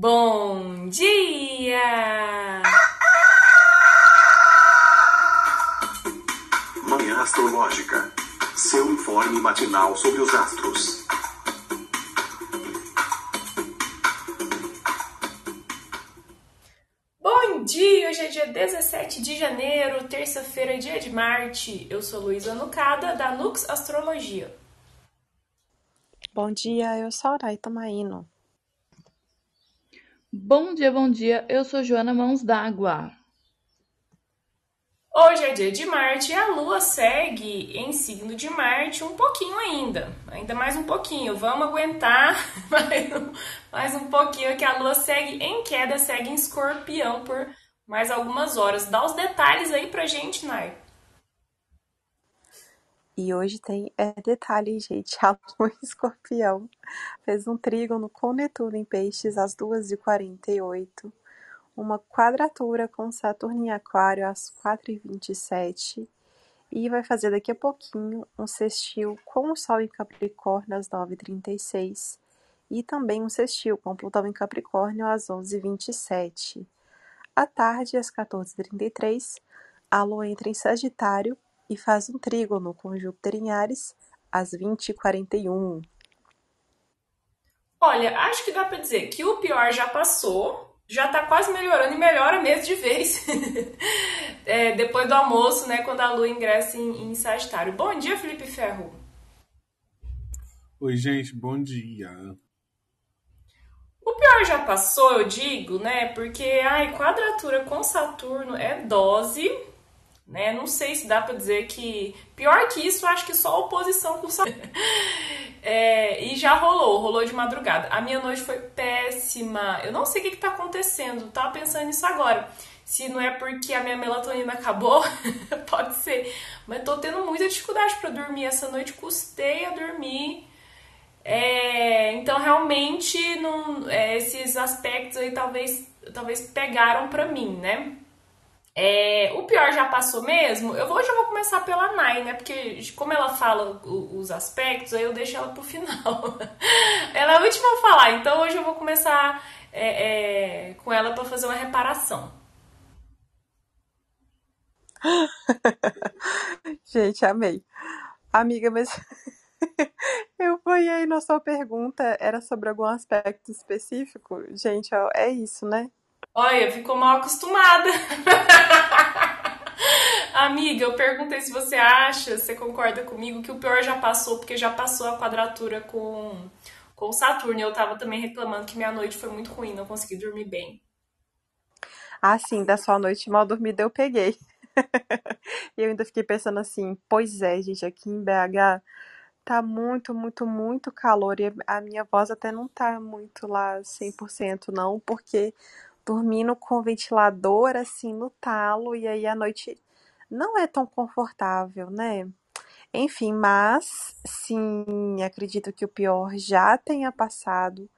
Bom dia! Manhã Astrológica. Seu informe matinal sobre os astros. Bom dia! Hoje é dia 17 de janeiro, terça-feira, dia de Marte. Eu sou Luísa Nucada, da Nux Astrologia. Bom dia, eu sou a Araita Maíno. Bom dia, bom dia. Eu sou Joana Mãos d'Água. Hoje é dia de Marte e a Lua segue em signo de Marte um pouquinho ainda, ainda mais um pouquinho. Vamos aguentar mais um, pouquinho que a Lua segue em queda, segue em Escorpião por mais algumas horas. Dá os detalhes aí pra gente, Nai. E hoje tem é, detalhe, gente. A lua em escorpião fez um trígono com Netuno em peixes às 2h48, uma quadratura com Saturno em aquário às 4h27 e vai fazer daqui a pouquinho um sextil com o Sol em Capricórnio às 9h36 e também um sextil com Plutão em Capricórnio às 11h27. À tarde, às 14h33, a Lua entra em Sagitário e faz um trígono com Júpiter em Ares às 20h41. Olha, acho que dá pra dizer que o pior já passou, já tá quase melhorando e melhora mesmo de vez. é, depois do almoço, né, quando a lua ingressa em, em Sagitário. Bom dia, Felipe Ferro. Oi, gente, bom dia. O pior já passou, eu digo, né? Porque ai, quadratura com Saturno é dose, né? Não sei se dá para dizer que pior que isso, acho que só oposição com. É, e já rolou, rolou de madrugada. A minha noite foi péssima. Eu não sei o que, que tá acontecendo. Tava pensando nisso agora. Se não é porque a minha melatonina acabou, pode ser. Mas tô tendo muita dificuldade para dormir. Essa noite custei a dormir. É, então realmente não, é, esses aspectos aí talvez, talvez pegaram para mim, né? É, o pior já passou mesmo? Eu vou, vou começar pela Nai, né? Porque como ela fala os aspectos, aí eu deixo ela pro final. ela é a última a falar, então hoje eu vou começar é, é, com ela para fazer uma reparação. Gente, amei. Amiga, mas eu fui aí na sua pergunta, era sobre algum aspecto específico? Gente, é isso, né? Olha, ficou mal acostumada. Amiga, eu perguntei se você acha, você concorda comigo que o pior já passou, porque já passou a quadratura com, com Saturno. Eu tava também reclamando que minha noite foi muito ruim, não consegui dormir bem. Ah, sim, da sua noite mal dormida eu peguei. e eu ainda fiquei pensando assim, pois é, gente, aqui em BH tá muito, muito, muito calor e a minha voz até não tá muito lá 100% não, porque dormindo com o ventilador assim no talo e aí a noite não é tão confortável, né? Enfim, mas sim, acredito que o pior já tenha passado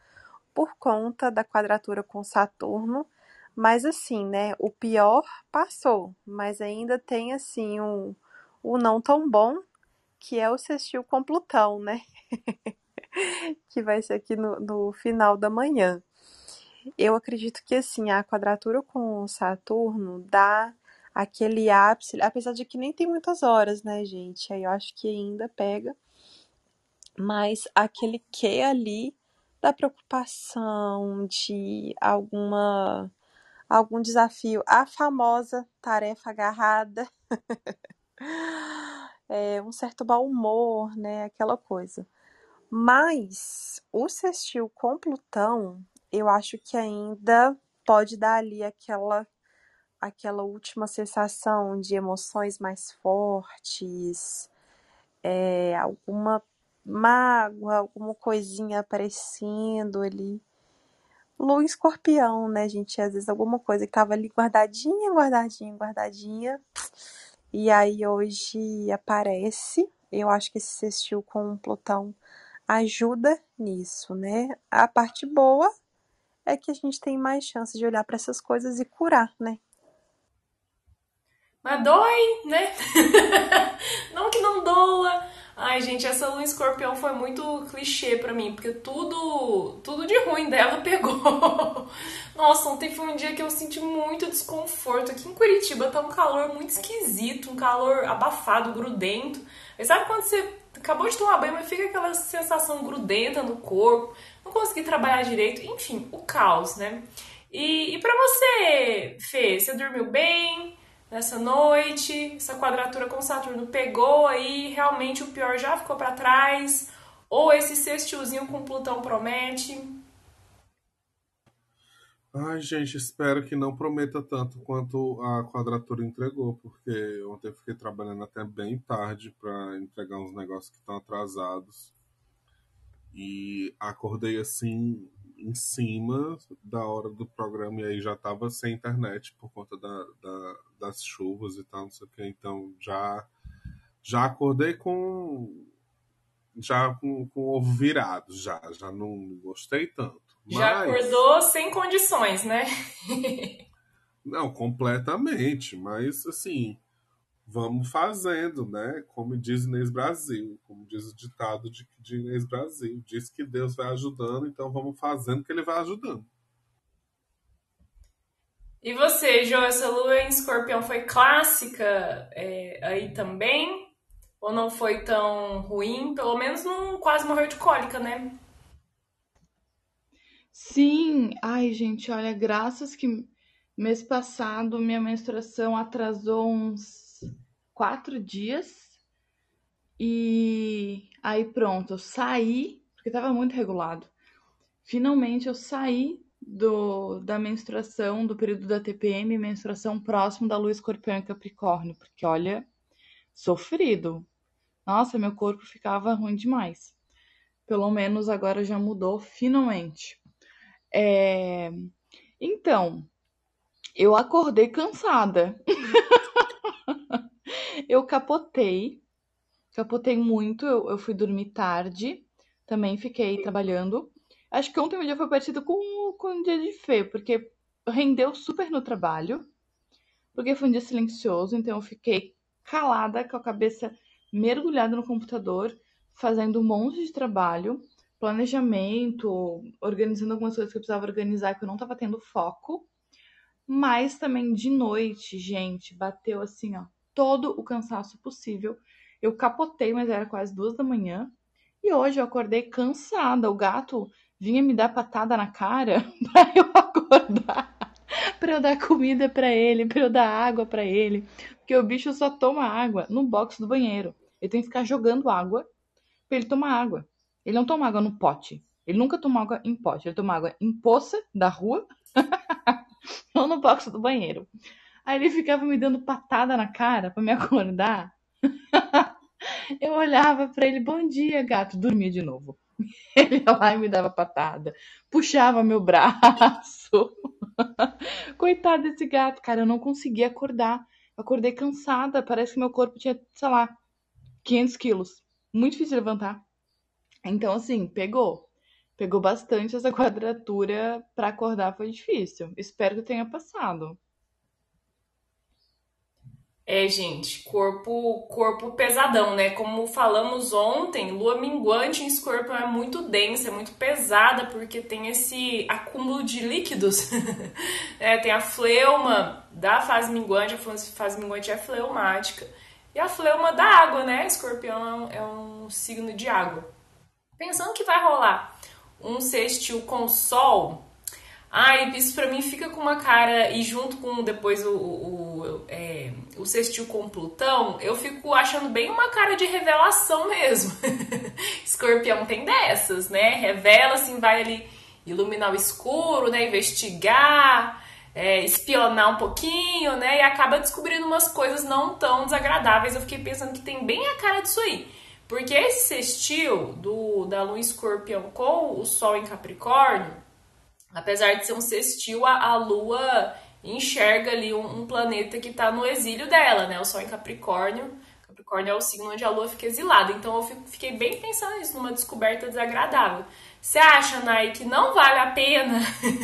por conta da quadratura com Saturno, mas assim, né? O pior passou, mas ainda tem assim um, o não tão bom, que é o sextil com Plutão, né? que vai ser aqui no, no final da manhã. Eu acredito que assim, a quadratura com Saturno dá aquele ápice, apesar de que nem tem muitas horas, né, gente? Aí eu acho que ainda pega. Mas aquele que ali da preocupação de alguma algum desafio, a famosa tarefa agarrada, é, um certo mau humor, né, aquela coisa. Mas o sextil com Plutão eu acho que ainda pode dar ali aquela aquela última sensação de emoções mais fortes, é, alguma mágoa, alguma coisinha aparecendo ali. Lua escorpião, né, gente? Às vezes alguma coisa que tava ali guardadinha, guardadinha, guardadinha. E aí hoje aparece. Eu acho que esse sextil com Plutão ajuda nisso, né? A parte boa é que a gente tem mais chance de olhar para essas coisas e curar, né? Mas dói, né? não que não doa. Ai, gente, essa lua escorpião foi muito clichê pra mim, porque tudo, tudo de ruim dela pegou. Nossa, ontem foi um dia que eu senti muito desconforto. Aqui em Curitiba tá um calor muito esquisito, um calor abafado, grudento. Mas sabe quando você acabou de tomar banho, mas fica aquela sensação grudenta no corpo, não consegui trabalhar direito, enfim, o caos, né? E, e para você, Fê, você dormiu bem? nessa noite, essa quadratura com Saturno pegou aí, realmente o pior já ficou para trás, ou esse sextilzinho com Plutão promete? Ai, gente, espero que não prometa tanto quanto a quadratura entregou, porque ontem eu fiquei trabalhando até bem tarde para entregar uns negócios que estão atrasados. E acordei assim em cima da hora do programa e aí já tava sem internet por conta da, da, das chuvas e tal, não sei o que. Então já, já acordei com. Já com, com o ovo virado, já. Já não gostei tanto. Já mas... acordou sem condições, né? não, completamente. Mas assim vamos fazendo, né? Como diz Inês Brasil, como diz o ditado de, de Inês Brasil. Diz que Deus vai ajudando, então vamos fazendo que ele vai ajudando. E você, Jo, essa lua em escorpião foi clássica é, aí também? Ou não foi tão ruim? Pelo menos não quase morreu de cólica, né? Sim, ai gente, olha, graças que mês passado minha menstruação atrasou uns quatro dias. E aí pronto, eu saí, porque tava muito regulado. Finalmente eu saí do, da menstruação, do período da TPM, menstruação próximo da lua escorpião e capricórnio, porque olha, sofrido. Nossa, meu corpo ficava ruim demais. Pelo menos agora já mudou, finalmente. É... Então, eu acordei cansada. Eu capotei, capotei muito, eu, eu fui dormir tarde, também fiquei trabalhando. Acho que ontem o dia foi parecido com, com o dia de Fê, porque rendeu super no trabalho, porque foi um dia silencioso, então eu fiquei calada, com a cabeça mergulhada no computador, fazendo um monte de trabalho, planejamento, organizando algumas coisas que eu precisava organizar que eu não estava tendo foco. Mas também de noite, gente, bateu assim, ó, todo o cansaço possível. Eu capotei, mas era quase duas da manhã. E hoje eu acordei cansada. O gato vinha me dar patada na cara para eu acordar, para eu dar comida para ele, para eu dar água para ele, porque o bicho só toma água no box do banheiro. Ele tem que ficar jogando água para ele tomar água. Ele não toma água no pote. Ele nunca toma água em pote. Ele toma água em poça da rua ou no box do banheiro. Aí ele ficava me dando patada na cara para me acordar. Eu olhava para ele, bom dia, gato, dormia de novo. Ele ia lá e me dava patada, puxava meu braço. Coitado desse gato, cara, eu não conseguia acordar. acordei cansada, parece que meu corpo tinha, sei lá, 500 quilos. Muito difícil levantar. Então, assim, pegou. Pegou bastante essa quadratura para acordar, foi difícil. Espero que tenha passado. É, gente, corpo corpo pesadão, né? Como falamos ontem, lua minguante em escorpião é muito densa, é muito pesada, porque tem esse acúmulo de líquidos. é, tem a fleuma da fase minguante, a fase minguante é fleumática. E a fleuma da água, né? Escorpião é um, é um signo de água. Pensando que vai rolar um sextil com sol, Ai, isso pra mim fica com uma cara. E junto com depois o, o, o, é, o sextil com Plutão, eu fico achando bem uma cara de revelação mesmo. Escorpião tem dessas, né? Revela assim, vai ali iluminar o escuro, né? Investigar, é, espionar um pouquinho, né? E acaba descobrindo umas coisas não tão desagradáveis. Eu fiquei pensando que tem bem a cara disso aí. Porque esse sextil do, da lua escorpião com o sol em Capricórnio apesar de ser um sextil, a, a Lua enxerga ali um, um planeta que está no exílio dela, né? O Sol em Capricórnio. Capricórnio é o signo onde a Lua fica exilada. Então eu fico, fiquei bem pensando nisso, numa descoberta desagradável. Você acha, Nai, que não vale a pena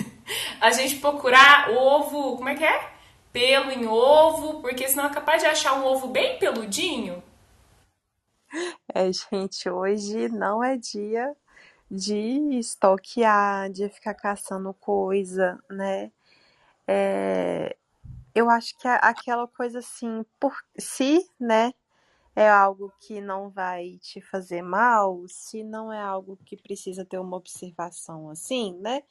a gente procurar ovo, como é que é? Pelo em ovo, porque senão é capaz de achar um ovo bem peludinho? É, gente, hoje não é dia de stalkear, de ficar caçando coisa, né? É, eu acho que aquela coisa assim, por se, né, é algo que não vai te fazer mal, se não é algo que precisa ter uma observação assim, né?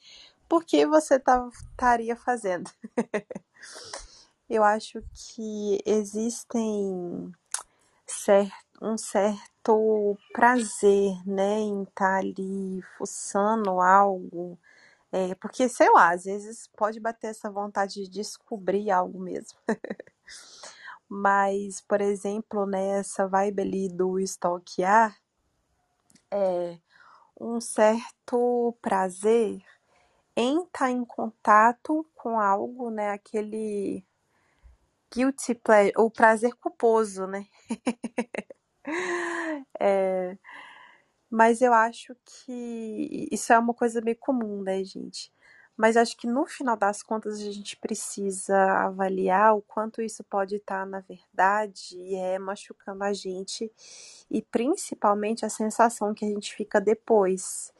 Por que você tá, estaria fazendo? eu acho que existem cer um certo prazer, né, em estar tá ali fuçando algo, é, porque, sei lá, às vezes pode bater essa vontade de descobrir algo mesmo. Mas, por exemplo, né, essa vibe ali do stalkear é um certo prazer em estar tá em contato com algo, né, aquele guilty pleasure, o prazer culposo, né? é, mas eu acho que isso é uma coisa meio comum, né, gente? Mas acho que no final das contas a gente precisa avaliar o quanto isso pode estar, na verdade, é machucando a gente e principalmente a sensação que a gente fica depois.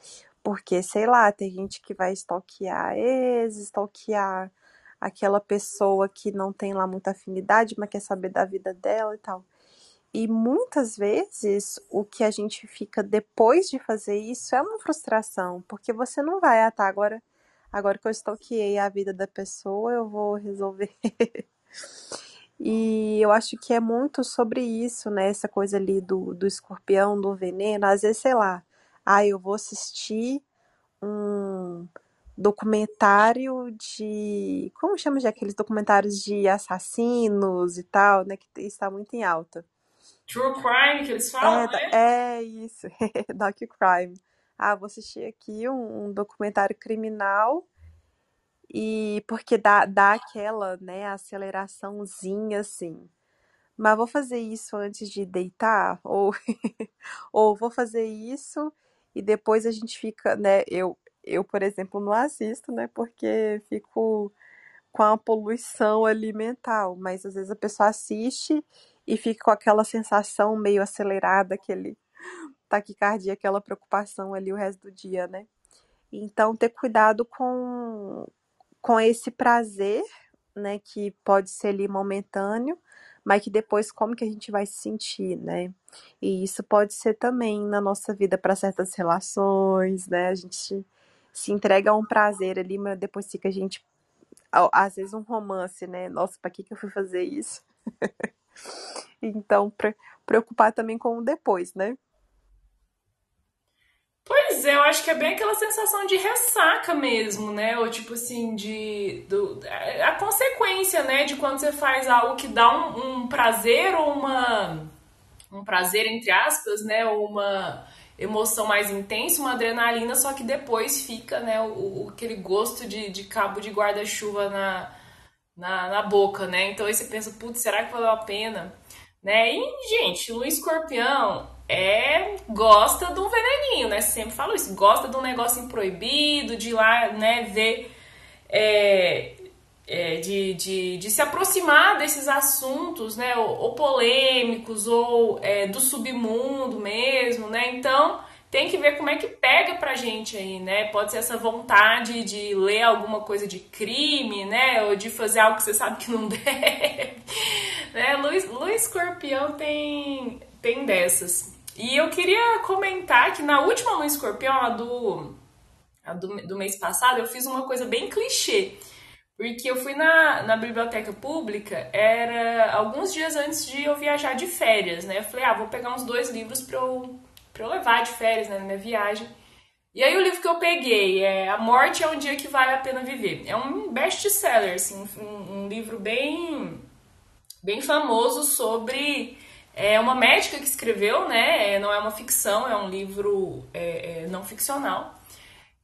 Porque, sei lá, tem gente que vai stalkear ex, stalkear aquela pessoa que não tem lá muita afinidade, mas quer saber da vida dela e tal. E muitas vezes o que a gente fica depois de fazer isso é uma frustração, porque você não vai, ah tá, agora, agora que eu stalkeei a vida da pessoa, eu vou resolver. e eu acho que é muito sobre isso, né? Essa coisa ali do, do escorpião, do veneno. Às vezes, sei lá, ah, eu vou assistir um documentário de. Como chama de aqueles documentários de assassinos e tal, né? Que está muito em alta. True crime que eles falam, é, né? É isso, doc crime. Ah, vou assistir aqui um, um, documentário criminal e porque dá, dá aquela, né, aceleraçãozinha assim. Mas vou fazer isso antes de deitar ou ou vou fazer isso e depois a gente fica, né, eu eu, por exemplo, não assisto, né, porque fico com a poluição alimentar, mas às vezes a pessoa assiste e fica com aquela sensação meio acelerada, aquele taquicardia, aquela preocupação ali o resto do dia, né? Então, ter cuidado com, com esse prazer, né, que pode ser ali momentâneo, mas que depois como que a gente vai se sentir, né? E isso pode ser também na nossa vida para certas relações, né? A gente se entrega a um prazer ali, mas depois fica a gente às vezes um romance, né? Nossa, para que que eu fui fazer isso? Então, pre preocupar também com o depois, né? Pois é, eu acho que é bem aquela sensação de ressaca mesmo, né? Ou tipo assim, de. Do, a consequência, né? De quando você faz algo que dá um, um prazer ou uma. Um prazer, entre aspas, né? Ou uma emoção mais intensa, uma adrenalina, só que depois fica, né? O, aquele gosto de, de cabo de guarda-chuva na, na, na boca, né? Então aí você pensa, putz, será que valeu a pena? Né? E, gente, o escorpião é gosta um veneninho, né? Sempre falo isso, gosta de um negocinho proibido, de ir lá, né, ver. É, é, de, de, de se aproximar desses assuntos, né, ou, ou polêmicos, ou é, do submundo mesmo, né? Então tem que ver como é que pega pra gente aí, né? Pode ser essa vontade de ler alguma coisa de crime, né? Ou de fazer algo que você sabe que não deve. né? Luiz, Luiz Escorpião tem, tem dessas. E eu queria comentar que na última Luiz Escorpião, a do, a do, do mês passado, eu fiz uma coisa bem clichê. Porque eu fui na, na biblioteca pública, era alguns dias antes de eu viajar de férias, né? Eu falei, ah, vou pegar uns dois livros pra eu para eu levar de férias né, na minha viagem. E aí o livro que eu peguei é A Morte é um Dia que Vale a Pena Viver. É um best-seller, assim, um, um, livro bem, bem famoso sobre é uma médica que escreveu, né? É, não é uma ficção, é um livro é, é, não ficcional.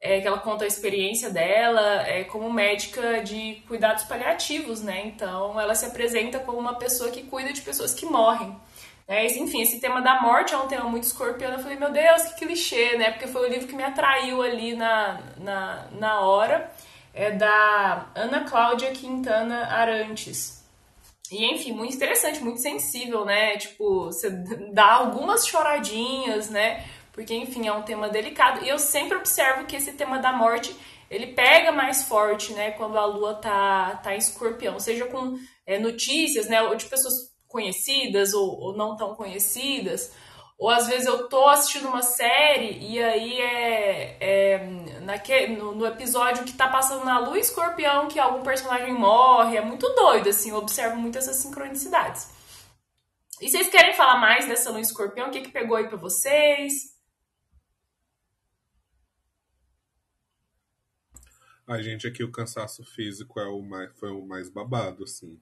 É, que ela conta a experiência dela é, como médica de cuidados paliativos, né? Então ela se apresenta como uma pessoa que cuida de pessoas que morrem. É, enfim, esse tema da morte é um tema muito escorpião. Eu falei, meu Deus, que clichê, né? Porque foi o livro que me atraiu ali na, na, na hora. É da Ana Cláudia Quintana Arantes. E enfim, muito interessante, muito sensível, né? Tipo, você dá algumas choradinhas, né? Porque, enfim, é um tema delicado. E eu sempre observo que esse tema da morte ele pega mais forte, né, quando a lua tá, tá em escorpião, seja com é, notícias, né, ou de pessoas conhecidas ou, ou, não tão conhecidas, ou às vezes eu tô assistindo uma série e aí é, é naquele, no, no, episódio que tá passando na lua escorpião que algum personagem morre, é muito doido, assim, eu observo muito essas sincronicidades. E vocês querem falar mais dessa lua escorpião? O que, que pegou aí pra vocês? A gente aqui, o cansaço físico é o mais, foi o mais babado, assim.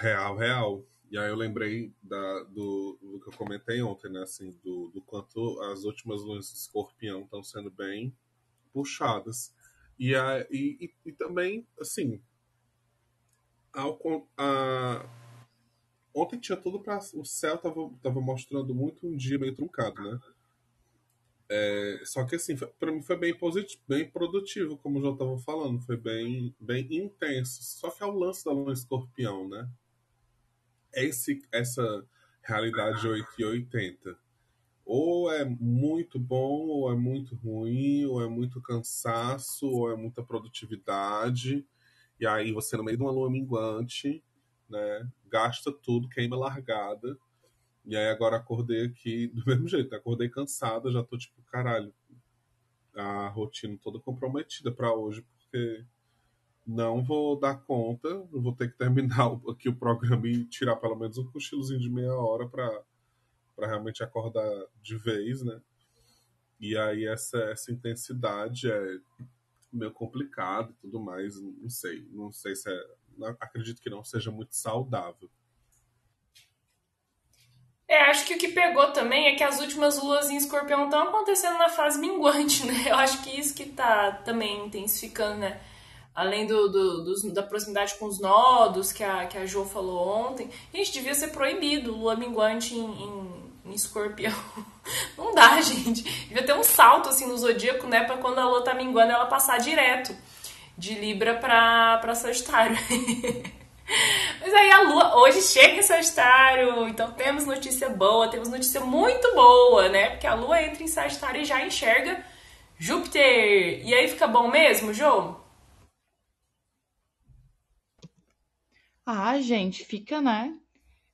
Real, real. E aí eu lembrei da, do, do que eu comentei ontem, né? Assim, do, do quanto as últimas luas de escorpião estão sendo bem puxadas. E, a, e, e, e também, assim, ao, a, ontem tinha tudo para O céu tava, tava mostrando muito um dia meio truncado, né? É, só que assim, para mim foi bem positivo, bem produtivo, como eu já estava falando, foi bem, bem intenso. Só que é o lance da lua escorpião, né? Esse, essa realidade 880. Ou é muito bom, ou é muito ruim, ou é muito cansaço, ou é muita produtividade. E aí você, no meio de uma lua minguante, né, gasta tudo, queima largada e aí agora acordei aqui do mesmo jeito, acordei cansada, já tô tipo, caralho, a rotina toda comprometida para hoje, porque não vou dar conta, vou ter que terminar aqui o programa e tirar pelo menos um cochilozinho de meia hora para realmente acordar de vez, né? E aí essa, essa intensidade é meio complicado e tudo mais, não sei, não sei se é, acredito que não seja muito saudável. É, acho que o que pegou também é que as últimas luas em escorpião estão acontecendo na fase minguante, né? Eu acho que isso que tá também intensificando, né? Além do, do, do, da proximidade com os nodos que a, que a Jo falou ontem. Gente, devia ser proibido lua minguante em, em, em escorpião. Não dá, gente. Devia ter um salto assim no zodíaco, né? Pra quando a lua tá minguando ela passar direto de Libra pra, pra Sagitário. Mas aí a Lua hoje chega em Sagitário, então temos notícia boa, temos notícia muito boa, né? Porque a Lua entra em Sagitário e já enxerga Júpiter. E aí fica bom mesmo, Jô? Ah, gente, fica, né?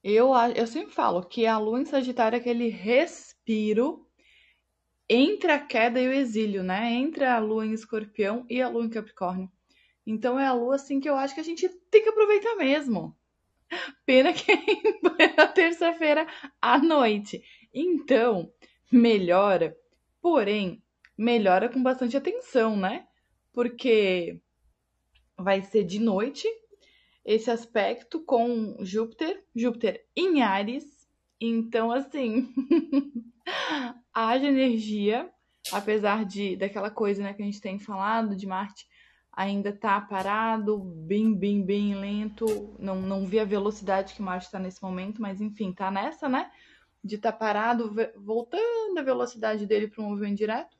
Eu, eu sempre falo que a Lua em Sagitário é aquele respiro entre a queda e o exílio, né? Entre a Lua em Escorpião e a Lua em Capricórnio. Então é a lua assim que eu acho que a gente tem que aproveitar mesmo. Pena que é na terça-feira à noite. Então, melhora, porém, melhora com bastante atenção, né? Porque vai ser de noite esse aspecto com Júpiter, Júpiter em Ares. Então, assim, haja energia, apesar de daquela coisa né, que a gente tem falado de Marte ainda tá parado, bem, bem, bem lento. Não, não vi a velocidade que Marte está nesse momento, mas enfim, tá nessa, né? De tá parado, voltando a velocidade dele para um movimento direto.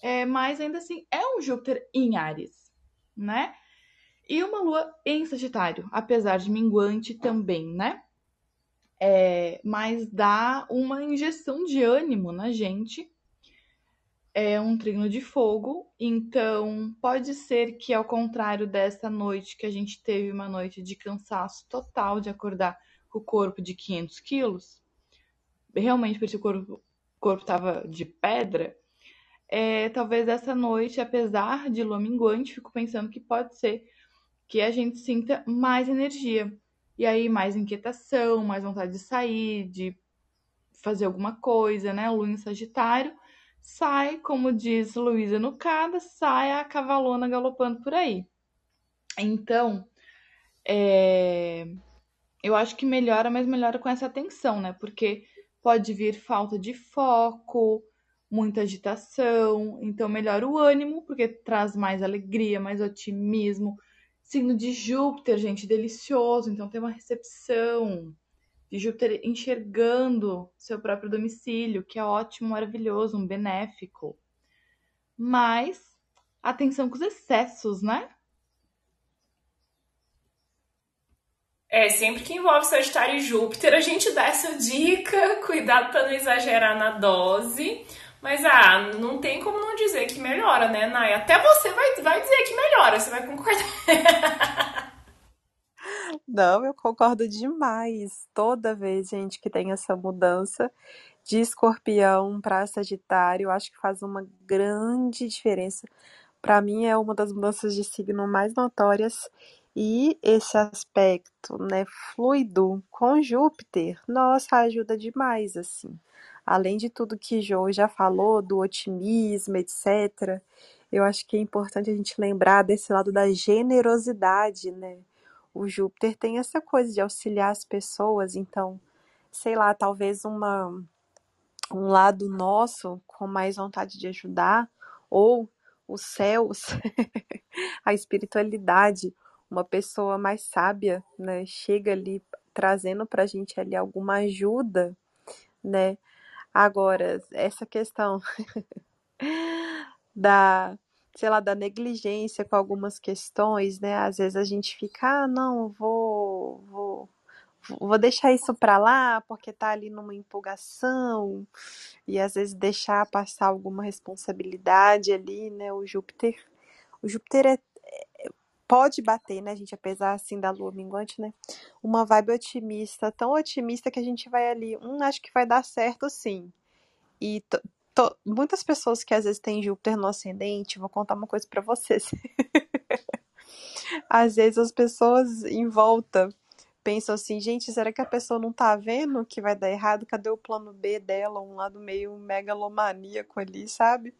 É, mas ainda assim, é um Júpiter em Ares, né? E uma Lua em Sagitário, apesar de minguante também, né? É, mas dá uma injeção de ânimo na gente é um trino de fogo, então pode ser que, ao contrário dessa noite, que a gente teve uma noite de cansaço total de acordar com o corpo de 500 quilos, realmente porque o corpo estava de pedra, é, talvez essa noite, apesar de lua minguante, fico pensando que pode ser que a gente sinta mais energia. E aí, mais inquietação, mais vontade de sair, de fazer alguma coisa, né? Lua em Sagitário sai, como diz Luísa Nucada, sai a cavalona galopando por aí. Então, é... eu acho que melhora, mas melhora com essa atenção, né? Porque pode vir falta de foco, muita agitação, então melhora o ânimo, porque traz mais alegria, mais otimismo. Signo de Júpiter, gente, delicioso, então tem uma recepção de Júpiter enxergando seu próprio domicílio, que é ótimo, maravilhoso, um benéfico. Mas atenção com os excessos, né? É, sempre que envolve Sagitário e Júpiter, a gente dá essa dica, cuidado para não exagerar na dose. Mas, ah, não tem como não dizer que melhora, né, Naya? Até você vai, vai dizer que melhora, você vai concordar. Não, eu concordo demais. Toda vez, gente, que tem essa mudança de escorpião para Sagitário, eu acho que faz uma grande diferença. Para mim, é uma das mudanças de signo mais notórias. E esse aspecto, né, fluido com Júpiter, nossa, ajuda demais, assim. Além de tudo que Jo já falou, do otimismo, etc., eu acho que é importante a gente lembrar desse lado da generosidade, né? O Júpiter tem essa coisa de auxiliar as pessoas, então, sei lá, talvez uma um lado nosso com mais vontade de ajudar, ou os céus, a espiritualidade, uma pessoa mais sábia, né, chega ali trazendo para a gente ali alguma ajuda, né? Agora, essa questão da, sei lá, da negligência com algumas questões, né? Às vezes a gente fica, ah, não, vou, vou, vou deixar isso para lá porque tá ali numa empolgação e às vezes deixar passar alguma responsabilidade ali, né? O Júpiter, o Júpiter é, pode bater, né, gente, apesar assim da lua minguante, né? Uma vibe otimista, tão otimista que a gente vai ali, hum, acho que vai dar certo sim. E muitas pessoas que às vezes têm Júpiter no ascendente, vou contar uma coisa para vocês. às vezes as pessoas em volta pensam assim, gente, será que a pessoa não tá vendo que vai dar errado? Cadê o plano B dela? Um lado meio megalomaníaco ali, sabe?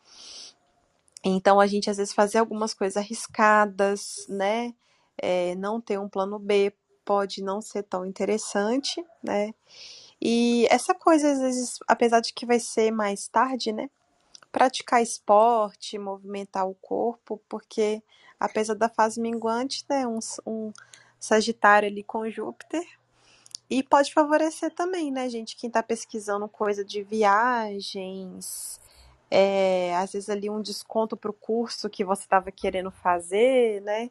Então a gente às vezes fazer algumas coisas arriscadas, né? É, não ter um plano B pode não ser tão interessante, né? E essa coisa, às vezes, apesar de que vai ser mais tarde, né? Praticar esporte, movimentar o corpo, porque apesar da fase minguante, né? Um, um Sagitário ali com Júpiter. E pode favorecer também, né, gente? Quem tá pesquisando coisa de viagens, é, às vezes ali um desconto para o curso que você estava querendo fazer, né?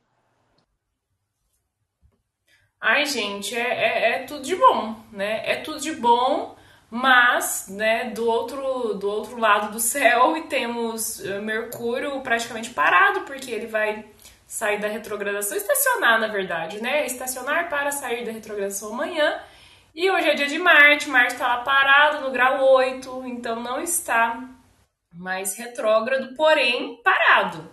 Ai, gente, é, é, é, tudo de bom, né? É tudo de bom, mas, né, do outro, do outro lado do céu e temos eh, Mercúrio praticamente parado, porque ele vai sair da retrogradação, estacionar, na verdade, né? Estacionar para sair da retrogradação amanhã. E hoje é dia de Marte, Marte está lá parado no grau 8, então não está mais retrógrado, porém parado.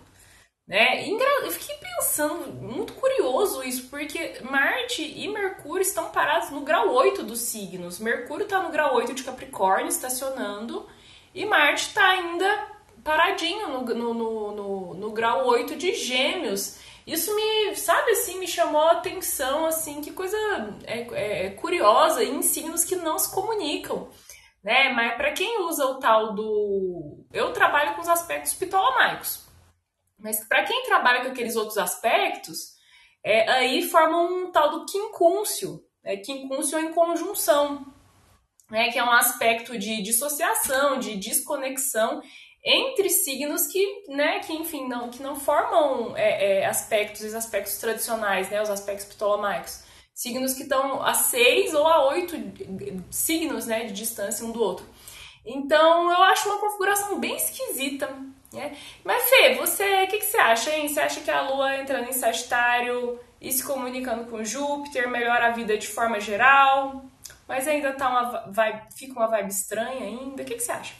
Né? Eu fiquei pensando, muito curioso isso, porque Marte e Mercúrio estão parados no grau 8 dos signos. Mercúrio está no grau 8 de Capricórnio, estacionando, e Marte está ainda paradinho no, no, no, no, no grau 8 de Gêmeos. Isso me, sabe assim, me chamou a atenção, assim, que coisa é, é curiosa em signos que não se comunicam né? Mas para quem usa o tal do. Eu trabalho com os aspectos ptolomaicos. Mas para quem trabalha com aqueles outros aspectos, é, aí forma um tal do quincúncio. Né? Quincúncio em conjunção, né? que é um aspecto de dissociação, de desconexão entre signos que, né, que enfim, não, que não formam é, é, aspectos, os aspectos tradicionais, né, os aspectos ptolomaicos signos que estão a seis ou a oito signos né, de distância um do outro. Então eu acho uma configuração bem esquisita. Né? Mas Fê, você, o que, que, você acha, hein? Você acha que a Lua entrando em Sagitário e se comunicando com Júpiter melhora a vida de forma geral? Mas ainda tá uma vibe, fica uma vibe estranha ainda. O que, que você acha?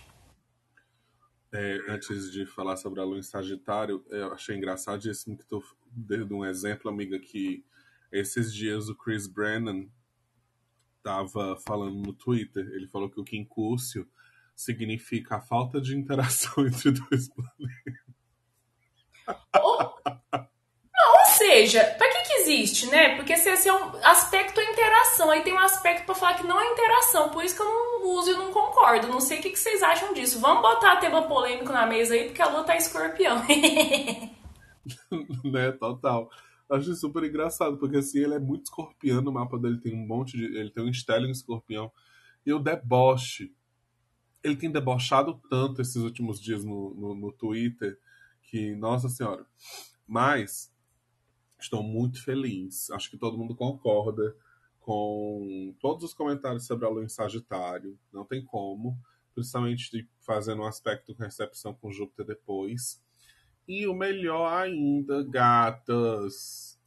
É, antes de falar sobre a Lua em Sagitário, eu achei engraçadíssimo que tu deu um exemplo, amiga, que esses dias o Chris Brennan estava falando no Twitter, ele falou que o quincúcio significa a falta de interação entre dois planetas. Ou, não, ou seja, para que que existe, né? Porque se esse é um aspecto é interação, aí tem um aspecto para falar que não é interação, por isso que eu não uso e não concordo. Não sei o que, que vocês acham disso. Vamos botar tema polêmico na mesa aí, porque a lua tá escorpião. né, total. Acho super engraçado, porque assim, ele é muito escorpião no mapa dele, tem um monte de. Ele tem um Stellium escorpião. E o deboche. Ele tem debochado tanto esses últimos dias no, no, no Twitter que, nossa senhora. Mas estou muito feliz. Acho que todo mundo concorda com todos os comentários sobre a lua em Sagitário, não tem como, principalmente fazendo um aspecto com recepção com Júpiter depois. E o melhor ainda, gatas,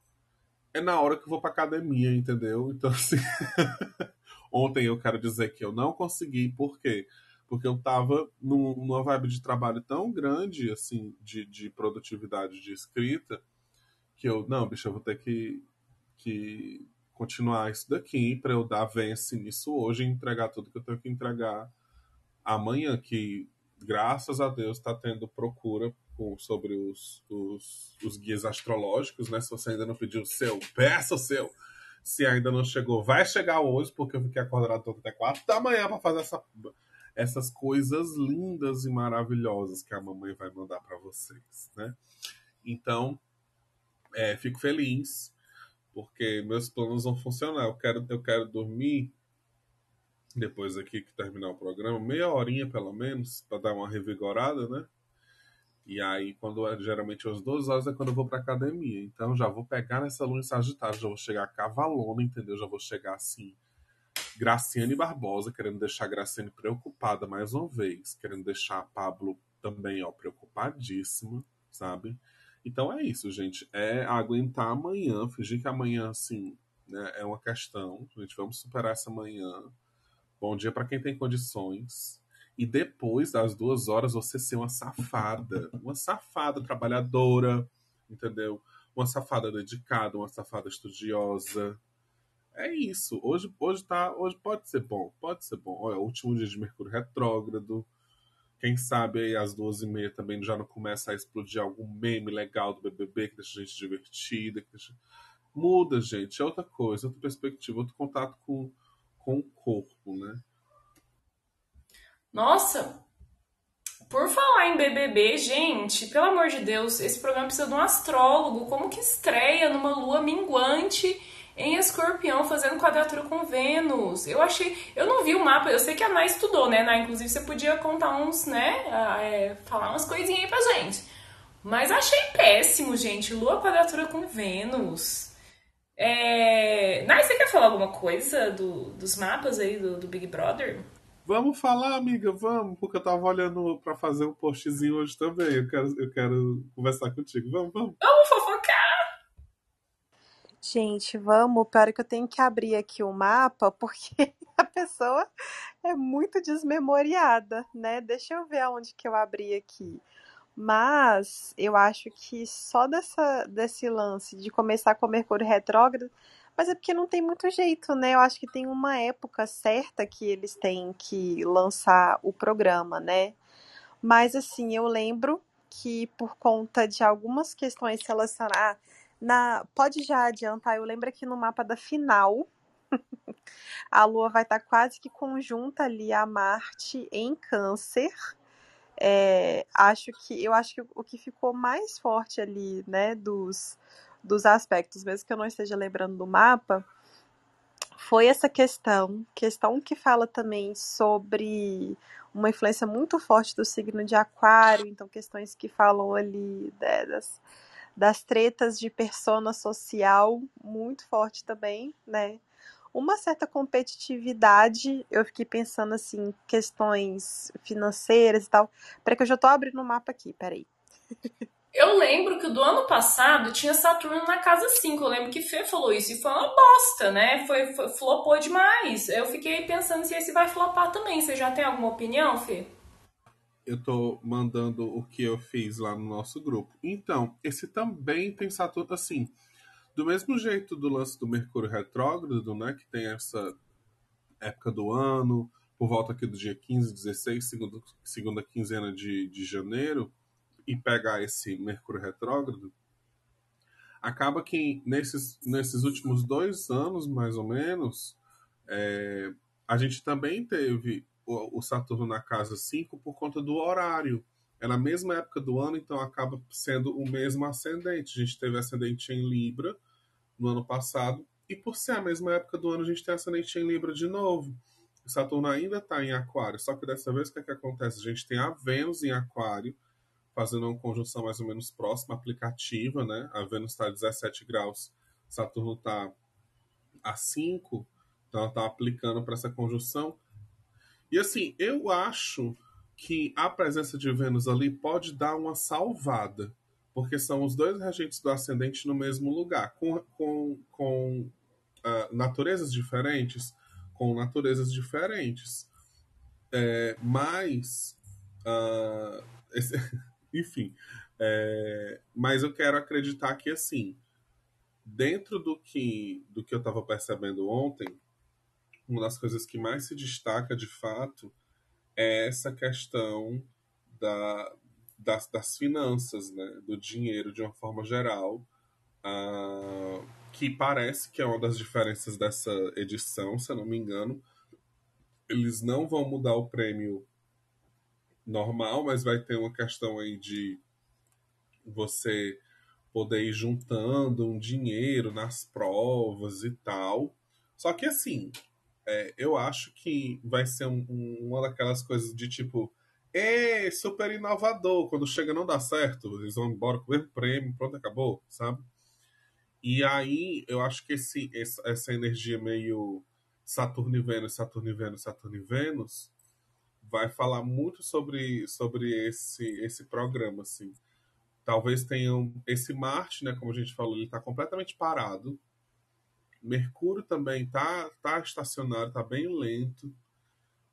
é na hora que eu vou pra academia, entendeu? Então, assim. Ontem eu quero dizer que eu não consegui, por quê? Porque eu tava num, numa vibe de trabalho tão grande, assim, de, de produtividade de escrita, que eu, não, bicho, eu vou ter que, que continuar isso daqui para eu dar vence nisso hoje e entregar tudo que eu tenho que entregar amanhã, que graças a Deus está tendo procura com, sobre os, os, os, guias astrológicos, né? Se você ainda não pediu o seu, peça o seu. Se ainda não chegou, vai chegar hoje, porque eu fiquei acordado até 4 da manhã para fazer essa, essas coisas lindas e maravilhosas que a mamãe vai mandar para vocês, né? Então, é, fico feliz, porque meus planos vão funcionar. Eu quero, eu quero dormir depois aqui que terminar o programa, meia horinha pelo menos, para dar uma revigorada, né? E aí, quando é, geralmente às duas horas é quando eu vou pra academia. Então já vou pegar nessa lua em Sagitário, já vou chegar cavalona, entendeu? Já vou chegar assim. Graciane Barbosa, querendo deixar a Graciane preocupada mais uma vez, querendo deixar a Pablo também, ó, preocupadíssima, sabe? Então é isso, gente. É aguentar amanhã, fingir que amanhã, assim, né, é uma questão. Gente, vamos superar essa manhã. Bom dia para quem tem condições e depois das duas horas você ser uma safada, uma safada trabalhadora, entendeu? Uma safada dedicada, uma safada estudiosa. É isso. Hoje, hoje tá, hoje pode ser bom, pode ser bom. Olha, último dia de Mercúrio retrógrado. Quem sabe aí às duas e meia também já não começa a explodir algum meme legal do BBB que deixa a gente divertida. Que deixa... Muda, gente. É outra coisa, outra perspectiva, outro contato com, com o corpo, né? Nossa, por falar em BBB, gente, pelo amor de Deus, esse programa precisa de um astrólogo. Como que estreia numa lua minguante em escorpião fazendo quadratura com Vênus? Eu achei. Eu não vi o mapa, eu sei que a Ana estudou, né, Ana? Inclusive você podia contar uns, né? É, falar umas coisinhas aí pra gente. Mas achei péssimo, gente. Lua quadratura com Vênus. É... Nai, você quer falar alguma coisa do, dos mapas aí do, do Big Brother? Vamos falar, amiga, vamos, porque eu tava olhando para fazer um postzinho hoje também. Eu quero, eu quero conversar contigo. Vamos, vamos. Vamos fofocar! Gente, vamos. Pior é que eu tenho que abrir aqui o mapa, porque a pessoa é muito desmemoriada, né? Deixa eu ver aonde que eu abri aqui. Mas eu acho que só dessa, desse lance de começar com Mercúrio retrógrado mas é porque não tem muito jeito, né? Eu acho que tem uma época certa que eles têm que lançar o programa, né? Mas assim, eu lembro que por conta de algumas questões relacionadas. Na, pode já adiantar, eu lembro que no mapa da final a Lua vai estar quase que conjunta ali a Marte em câncer. É, acho que eu acho que o que ficou mais forte ali, né, dos dos aspectos, mesmo que eu não esteja lembrando do mapa, foi essa questão, questão que fala também sobre uma influência muito forte do signo de Aquário, então questões que falam ali né, das, das tretas de persona social muito forte também, né? Uma certa competitividade, eu fiquei pensando assim, questões financeiras e tal. Peraí que eu já tô abrindo o mapa aqui, peraí. Eu lembro que do ano passado tinha Saturno na casa 5. Eu lembro que Fê falou isso e foi uma bosta, né? Foi, foi flopou demais. Eu fiquei pensando se esse vai flopar também. Você já tem alguma opinião, Fê? Eu tô mandando o que eu fiz lá no nosso grupo. Então, esse também tem Saturno assim. Do mesmo jeito do lance do Mercúrio retrógrado, né? Que tem essa época do ano, por volta aqui do dia 15, 16, segunda, segunda quinzena de, de janeiro e pegar esse Mercúrio retrógrado, acaba que nesses, nesses últimos dois anos, mais ou menos, é, a gente também teve o, o, Saturno na casa 5 por conta do horário. É na mesma época do ano, então acaba sendo o mesmo ascendente. A gente teve ascendente em Libra no ano passado, e por ser a mesma época do ano, a gente tem ascendente em Libra de novo. O Saturno ainda está em Aquário, só que dessa vez o que, é que acontece? A gente tem a Vênus em Aquário, fazendo uma conjunção mais ou menos próxima, aplicativa, né? A Vênus está a 17 graus, Saturno está a 5, então ela está aplicando para essa conjunção. E assim, eu acho que a presença de Vênus ali pode dar uma salvada, porque são os dois regentes do ascendente no mesmo lugar, com, com, com uh, naturezas diferentes, com naturezas diferentes. É, mas, uh, esse, enfim, é, mas eu quero acreditar que assim, dentro do que, do que eu estava percebendo ontem, uma das coisas que mais se destaca de fato é essa questão da, das, das finanças, né, do dinheiro de uma forma geral, uh, que parece que é uma das diferenças dessa edição, se eu não me engano. Eles não vão mudar o prêmio normal, mas vai ter uma questão aí de você poder ir juntando um dinheiro nas provas e tal. Só que assim, é, eu acho que vai ser um, um, uma daquelas coisas de tipo, é super inovador, quando chega não dá certo, eles vão embora com o mesmo prêmio, pronto, acabou, sabe? E aí eu acho que esse, essa energia meio Saturno e Vênus, Saturno e Vênus, Saturno e Vênus vai falar muito sobre, sobre esse, esse programa, assim. Talvez tenham esse Marte, né, como a gente falou, ele está completamente parado, Mercúrio também tá, tá estacionário, tá bem lento.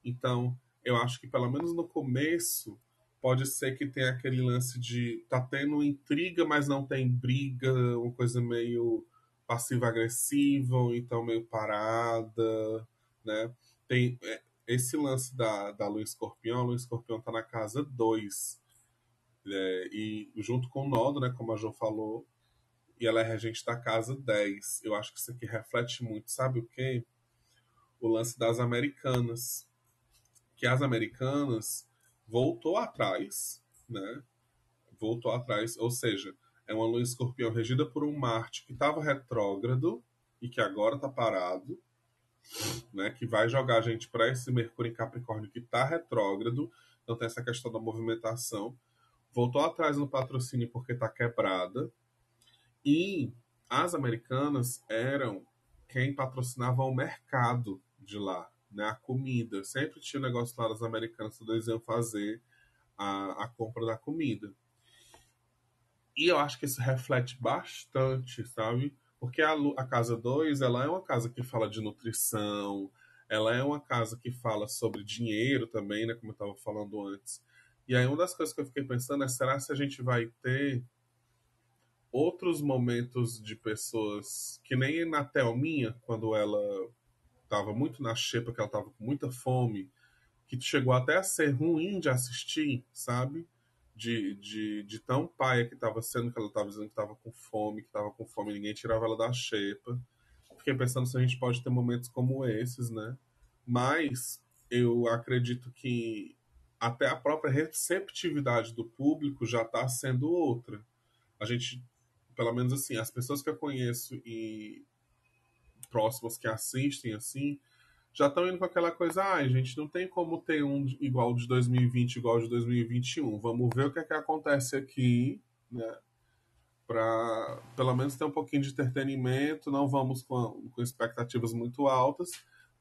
Então, eu acho que pelo menos no começo pode ser que tenha aquele lance de tá tendo intriga, mas não tem briga, uma coisa meio passiva-agressiva, ou então meio parada, né? Tem é, esse lance da, da Lua Escorpião, a Lua Escorpião tá na casa 2. É, e junto com o Nodo, né, como a Jo falou, e ela é regente da casa 10. Eu acho que isso aqui reflete muito, sabe o quê? O lance das americanas. Que as americanas voltou atrás, né? Voltou atrás, ou seja, é uma lua escorpião regida por um Marte que estava retrógrado e que agora está parado, né? Que vai jogar a gente para esse Mercúrio em Capricórnio que está retrógrado. Então tem essa questão da movimentação. Voltou atrás no patrocínio porque está quebrada, e as americanas eram quem patrocinava o mercado de lá, né? A comida. Sempre tinha um negócio lá das americanas que eles iam fazer a, a compra da comida. E eu acho que isso reflete bastante, sabe? Porque a, a Casa 2, ela é uma casa que fala de nutrição, ela é uma casa que fala sobre dinheiro também, né? Como eu estava falando antes. E aí uma das coisas que eu fiquei pensando é, será se a gente vai ter outros momentos de pessoas que nem na Thelminha, quando ela estava muito na xepa, que ela estava com muita fome, que chegou até a ser ruim de assistir, sabe? De, de, de tão paia que estava sendo, que ela estava dizendo que estava com fome, que estava com fome, ninguém tirava ela da xepa. Fiquei pensando se a gente pode ter momentos como esses, né? Mas eu acredito que até a própria receptividade do público já está sendo outra. A gente pelo menos assim, as pessoas que eu conheço e próximas que assistem assim, já estão indo com aquela coisa, ah, gente, não tem como ter um igual de 2020 igual de 2021. Vamos ver o que é que acontece aqui, né? Para pelo menos ter um pouquinho de entretenimento, não vamos com, com expectativas muito altas,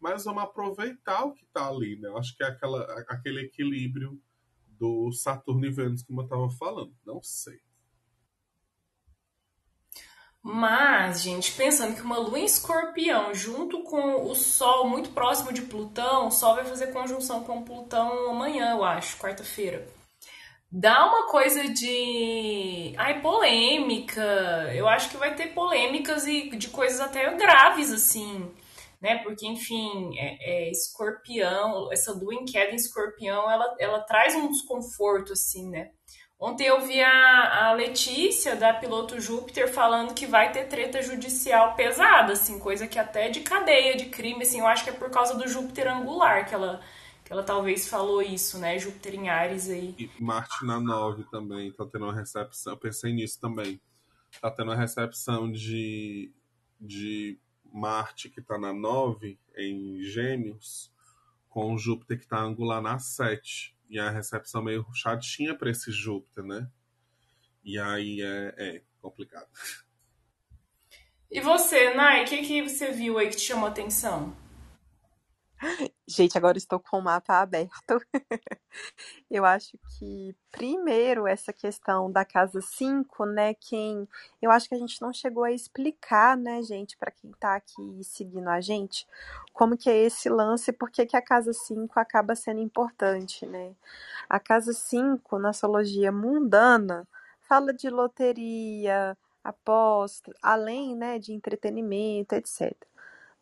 mas vamos aproveitar o que está ali, né? Eu acho que é aquela, aquele equilíbrio do Saturno e Vênus, como eu estava falando. Não sei. Mas, gente, pensando que uma lua em escorpião junto com o Sol muito próximo de Plutão, o Sol vai fazer conjunção com Plutão amanhã, eu acho, quarta-feira. Dá uma coisa de. Ai, polêmica. Eu acho que vai ter polêmicas e de coisas até graves, assim. Né? Porque, enfim, é, é escorpião, essa lua em queda em escorpião, ela, ela traz um desconforto, assim, né? Ontem eu vi a, a Letícia, da piloto Júpiter, falando que vai ter treta judicial pesada, assim, coisa que até de cadeia de crime, assim, eu acho que é por causa do Júpiter angular que ela, que ela talvez falou isso, né? Júpiter em Ares aí. E Marte na 9 também, tá tendo uma recepção, eu pensei nisso também. Tá tendo uma recepção de, de Marte que tá na 9, em Gêmeos, com Júpiter que tá angular na 7 e a recepção meio chatinha para esse Júpiter, né? E aí é, é complicado. E você, Nai, o que, que você viu aí que te chamou atenção? Gente, agora estou com o mapa aberto. eu acho que, primeiro, essa questão da casa 5, né? Quem. Eu acho que a gente não chegou a explicar, né, gente, para quem está aqui seguindo a gente, como que é esse lance, por que a casa 5 acaba sendo importante, né? A casa 5, na astrologia mundana, fala de loteria, aposta, além né, de entretenimento, etc.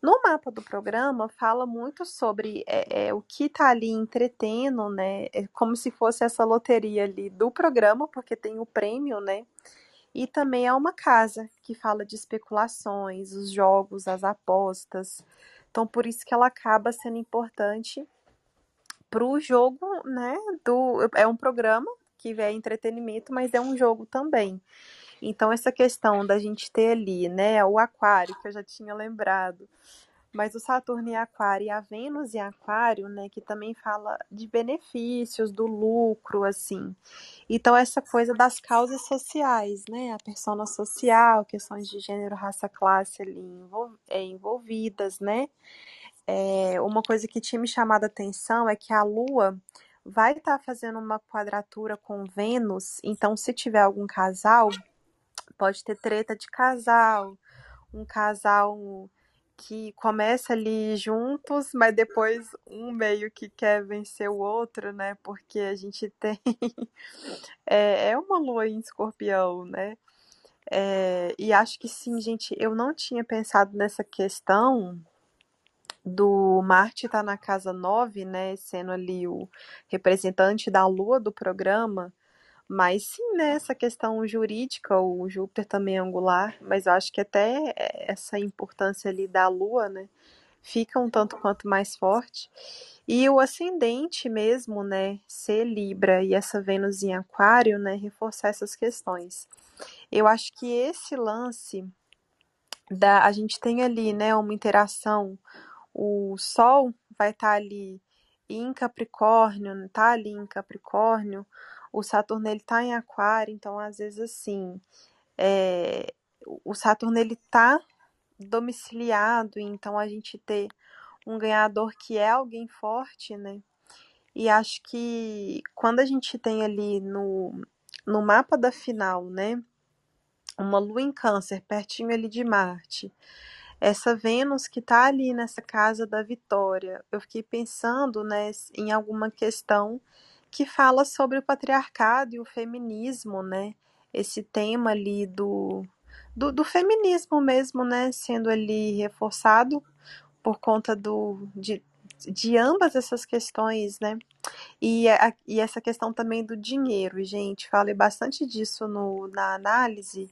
No mapa do programa fala muito sobre é, é, o que está ali entretendo, né? É como se fosse essa loteria ali do programa, porque tem o prêmio, né? E também é uma casa que fala de especulações, os jogos, as apostas. Então, por isso que ela acaba sendo importante para o jogo, né? Do, é um programa que é entretenimento, mas é um jogo também. Então, essa questão da gente ter ali, né, o aquário, que eu já tinha lembrado, mas o Saturno em Aquário e a Vênus em Aquário, né, que também fala de benefícios, do lucro, assim. Então, essa coisa das causas sociais, né, a persona social, questões de gênero, raça, classe ali é, envolvidas, né. É, uma coisa que tinha me chamado a atenção é que a Lua vai estar tá fazendo uma quadratura com Vênus, então se tiver algum casal, pode ter treta de casal, um casal que começa ali juntos, mas depois um meio que quer vencer o outro, né? Porque a gente tem. é, é uma lua em escorpião, né? É, e acho que sim, gente. Eu não tinha pensado nessa questão do Marte estar tá na casa 9, né? Sendo ali o representante da lua do programa. Mas sim, né, essa questão jurídica, o Júpiter também é angular, mas eu acho que até essa importância ali da Lua, né, fica um tanto quanto mais forte. E o ascendente mesmo, né, ser Libra e essa Vênus em Aquário, né, reforçar essas questões. Eu acho que esse lance da a gente tem ali, né, uma interação, o Sol vai estar tá ali em Capricórnio, tá ali em Capricórnio, o Saturno ele tá em Aquário, então às vezes assim, é, o Saturno ele tá domiciliado, então a gente ter um ganhador que é alguém forte, né? E acho que quando a gente tem ali no, no mapa da final, né? Uma lua em câncer, pertinho ali de Marte. Essa Vênus que tá ali nessa casa da vitória. Eu fiquei pensando, né, em alguma questão que fala sobre o patriarcado e o feminismo, né? Esse tema ali do, do, do feminismo mesmo, né? Sendo ali reforçado por conta do, de, de ambas essas questões, né? E, a, e essa questão também do dinheiro, gente. Falei bastante disso no, na análise,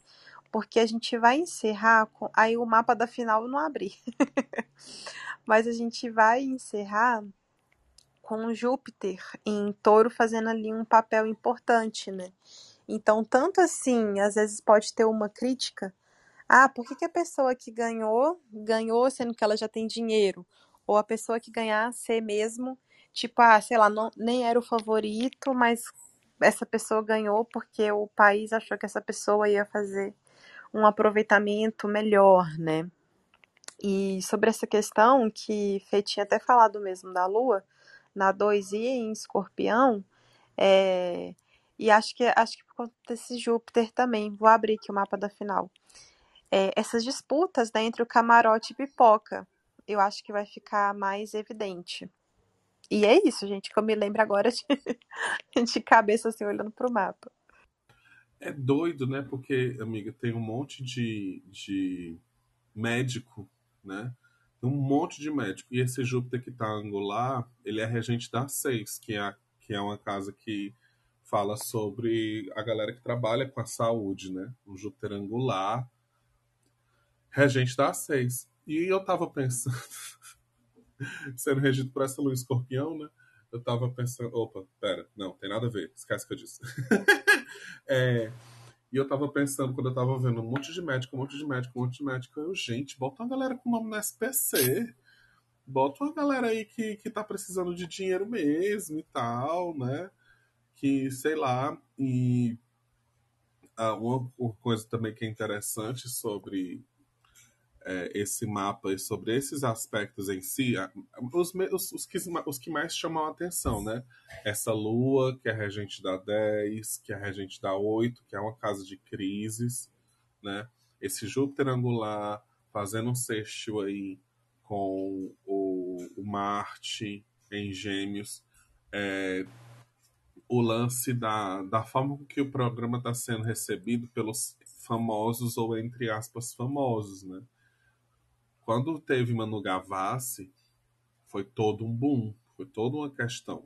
porque a gente vai encerrar com. Aí o mapa da final eu não abri. Mas a gente vai encerrar com Júpiter em touro fazendo ali um papel importante, né? Então, tanto assim, às vezes pode ter uma crítica. Ah, por que, que a pessoa que ganhou, ganhou sendo que ela já tem dinheiro? Ou a pessoa que ganhar ser mesmo, tipo, ah, sei lá, não, nem era o favorito, mas essa pessoa ganhou porque o país achou que essa pessoa ia fazer um aproveitamento melhor, né? E sobre essa questão que Fê tinha até falado mesmo da Lua, na 2 e em escorpião, é, e acho que acho que por conta desse Júpiter também, vou abrir aqui o mapa da final. É, essas disputas né, entre o camarote e pipoca, eu acho que vai ficar mais evidente. E é isso, gente, que eu me lembro agora de, de cabeça assim, olhando para o mapa. É doido, né? Porque, amiga, tem um monte de, de médico, né? Um monte de médico. E esse Júpiter que está angular, ele é regente da 6, que é, que é uma casa que fala sobre a galera que trabalha com a saúde, né? Um Júpiter angular, regente da 6. E eu tava pensando, sendo regido por essa lua escorpião, né? Eu tava pensando, opa, pera, não, tem nada a ver, esquece que eu disse. é, e eu tava pensando, quando eu tava vendo um monte de médico, um monte de médico, um monte de médico, eu, gente, bota uma galera com nome no SPC. Bota uma galera aí que, que tá precisando de dinheiro mesmo e tal, né? Que, sei lá, e ah, uma coisa também que é interessante sobre é, esse mapa e sobre esses aspectos em si, os, os, os, que, os que mais chamam a atenção, né? Essa lua, que é regente da 10, que é regente da 8, que é uma casa de crises, né? Esse Júpiter angular fazendo um sexto aí com o, o Marte em Gêmeos, é, o lance da, da forma que o programa está sendo recebido pelos famosos ou entre aspas famosos, né? Quando teve Manu Gavassi, foi todo um boom, foi toda uma questão.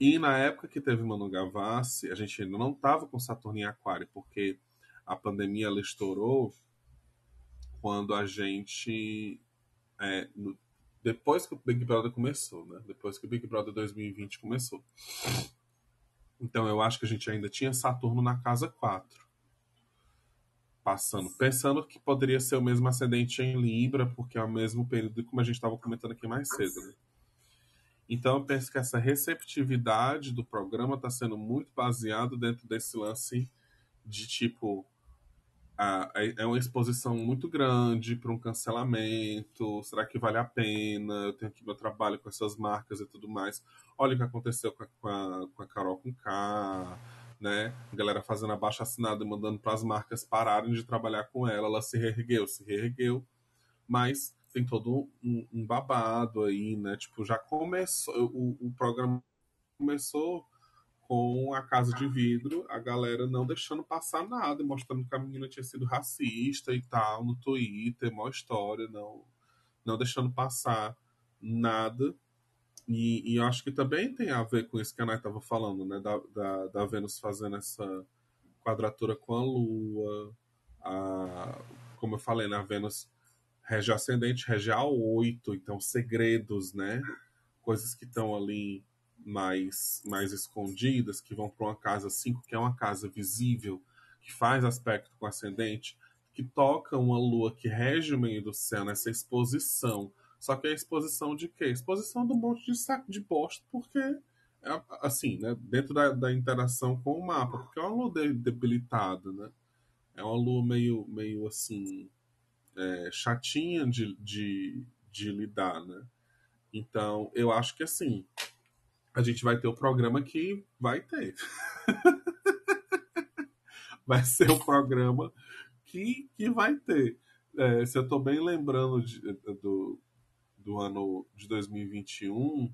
E na época que teve Manu Gavassi, a gente ainda não estava com Saturno em Aquário, porque a pandemia ela estourou quando a gente. É, no, depois que o Big Brother começou, né? Depois que o Big Brother 2020 começou. Então eu acho que a gente ainda tinha Saturno na casa 4 passando, pensando que poderia ser o mesmo ascendente em Libra, porque é o mesmo período como a gente estava comentando aqui mais cedo. Né? Então eu penso que essa receptividade do programa está sendo muito baseado dentro desse lance de tipo é uma exposição muito grande para um cancelamento. Será que vale a pena? Eu tenho aqui meu trabalho com essas marcas e tudo mais. Olha o que aconteceu com a, com a, com a Carol com K né? A galera fazendo abaixo assinado e mandando para as marcas pararem de trabalhar com ela. Ela se reergueu, se reergueu, mas tem todo um, um babado aí, né? Tipo, já começou, o, o programa começou com a casa de vidro, a galera não deixando passar nada, mostrando que a menina tinha sido racista e tal no Twitter, maior história, não, não deixando passar nada. E, e acho que também tem a ver com isso que a Nay estava falando, né? Da, da, da, Vênus fazendo essa quadratura com a Lua. A, como eu falei, na né? Vênus rege ascendente, rege a 8, então segredos, né? Coisas que estão ali mais, mais escondidas, que vão para uma casa 5, que é uma casa visível, que faz aspecto com ascendente, que toca uma lua que rege o meio do céu nessa exposição só que é a exposição de quê? Exposição do monte de saco de bosta, porque, é, assim, né, dentro da, da interação com o mapa, porque é uma lua debilitada, né? É uma lua meio, meio assim, é, chatinha de, de, de lidar, né? Então, eu acho que, assim, a gente vai ter o programa que vai ter. vai ser o programa que, que vai ter. É, se eu estou bem lembrando de, do, do ano de 2021,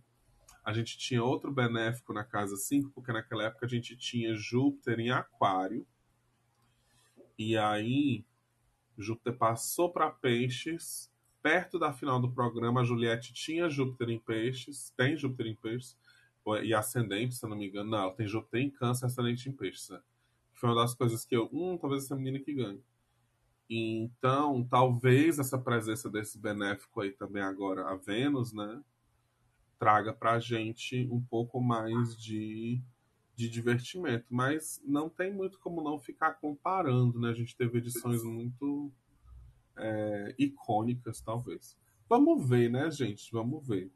a gente tinha outro benéfico na casa 5, porque naquela época a gente tinha Júpiter em Aquário. E aí Júpiter passou para Peixes. Perto da final do programa, a Juliette tinha Júpiter em Peixes, tem Júpiter em Peixes, e ascendente, se eu não me engano. Não, tem Júpiter em Câncer, ascendente em Peixes. Né? Foi uma das coisas que eu, hum, talvez essa menina que ganhe. Então, talvez essa presença desse benéfico aí também agora, a Vênus, né, traga para a gente um pouco mais de, de divertimento. Mas não tem muito como não ficar comparando, né? A gente teve edições muito é, icônicas, talvez. Vamos ver, né, gente? Vamos ver.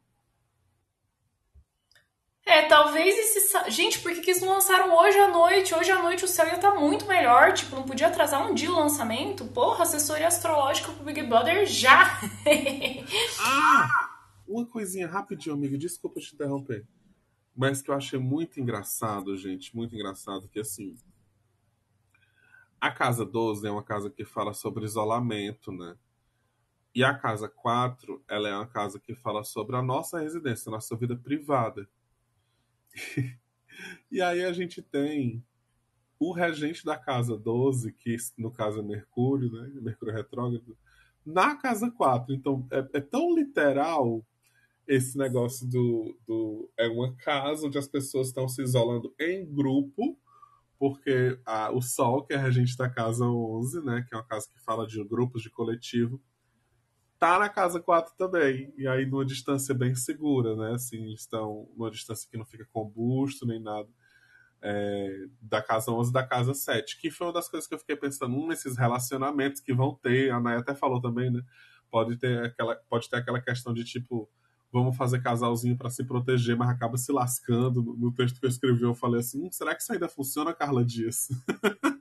É, talvez esse. Gente, por que eles não lançaram hoje à noite? Hoje à noite o céu ia estar tá muito melhor. Tipo, não podia atrasar um dia o lançamento? Porra, assessoria astrológica pro Big Brother já! ah! Uma coisinha rapidinho, amigo. Desculpa te interromper. Mas que eu achei muito engraçado, gente. Muito engraçado que assim. A casa 12 é uma casa que fala sobre isolamento, né? E a casa 4, ela é uma casa que fala sobre a nossa residência, a nossa vida privada. e aí a gente tem o regente da casa 12, que no caso é Mercúrio, né? Mercúrio retrógrado, na casa 4. Então é, é tão literal esse negócio do, do. É uma casa onde as pessoas estão se isolando em grupo, porque a, o Sol, que é regente da casa 11, né? Que é uma casa que fala de grupos de coletivo, tá na casa 4 também. E aí numa distância bem segura, né? Assim, estão numa distância que não fica combusto nem nada. É, da casa 11 da casa 7, que foi uma das coisas que eu fiquei pensando, um nesses relacionamentos que vão ter, a Naya até falou também, né? Pode ter aquela, pode ter aquela questão de tipo, vamos fazer casalzinho para se proteger, mas acaba se lascando. No texto que eu escrevi, eu falei assim: hum, será que isso ainda funciona, Carla Dias?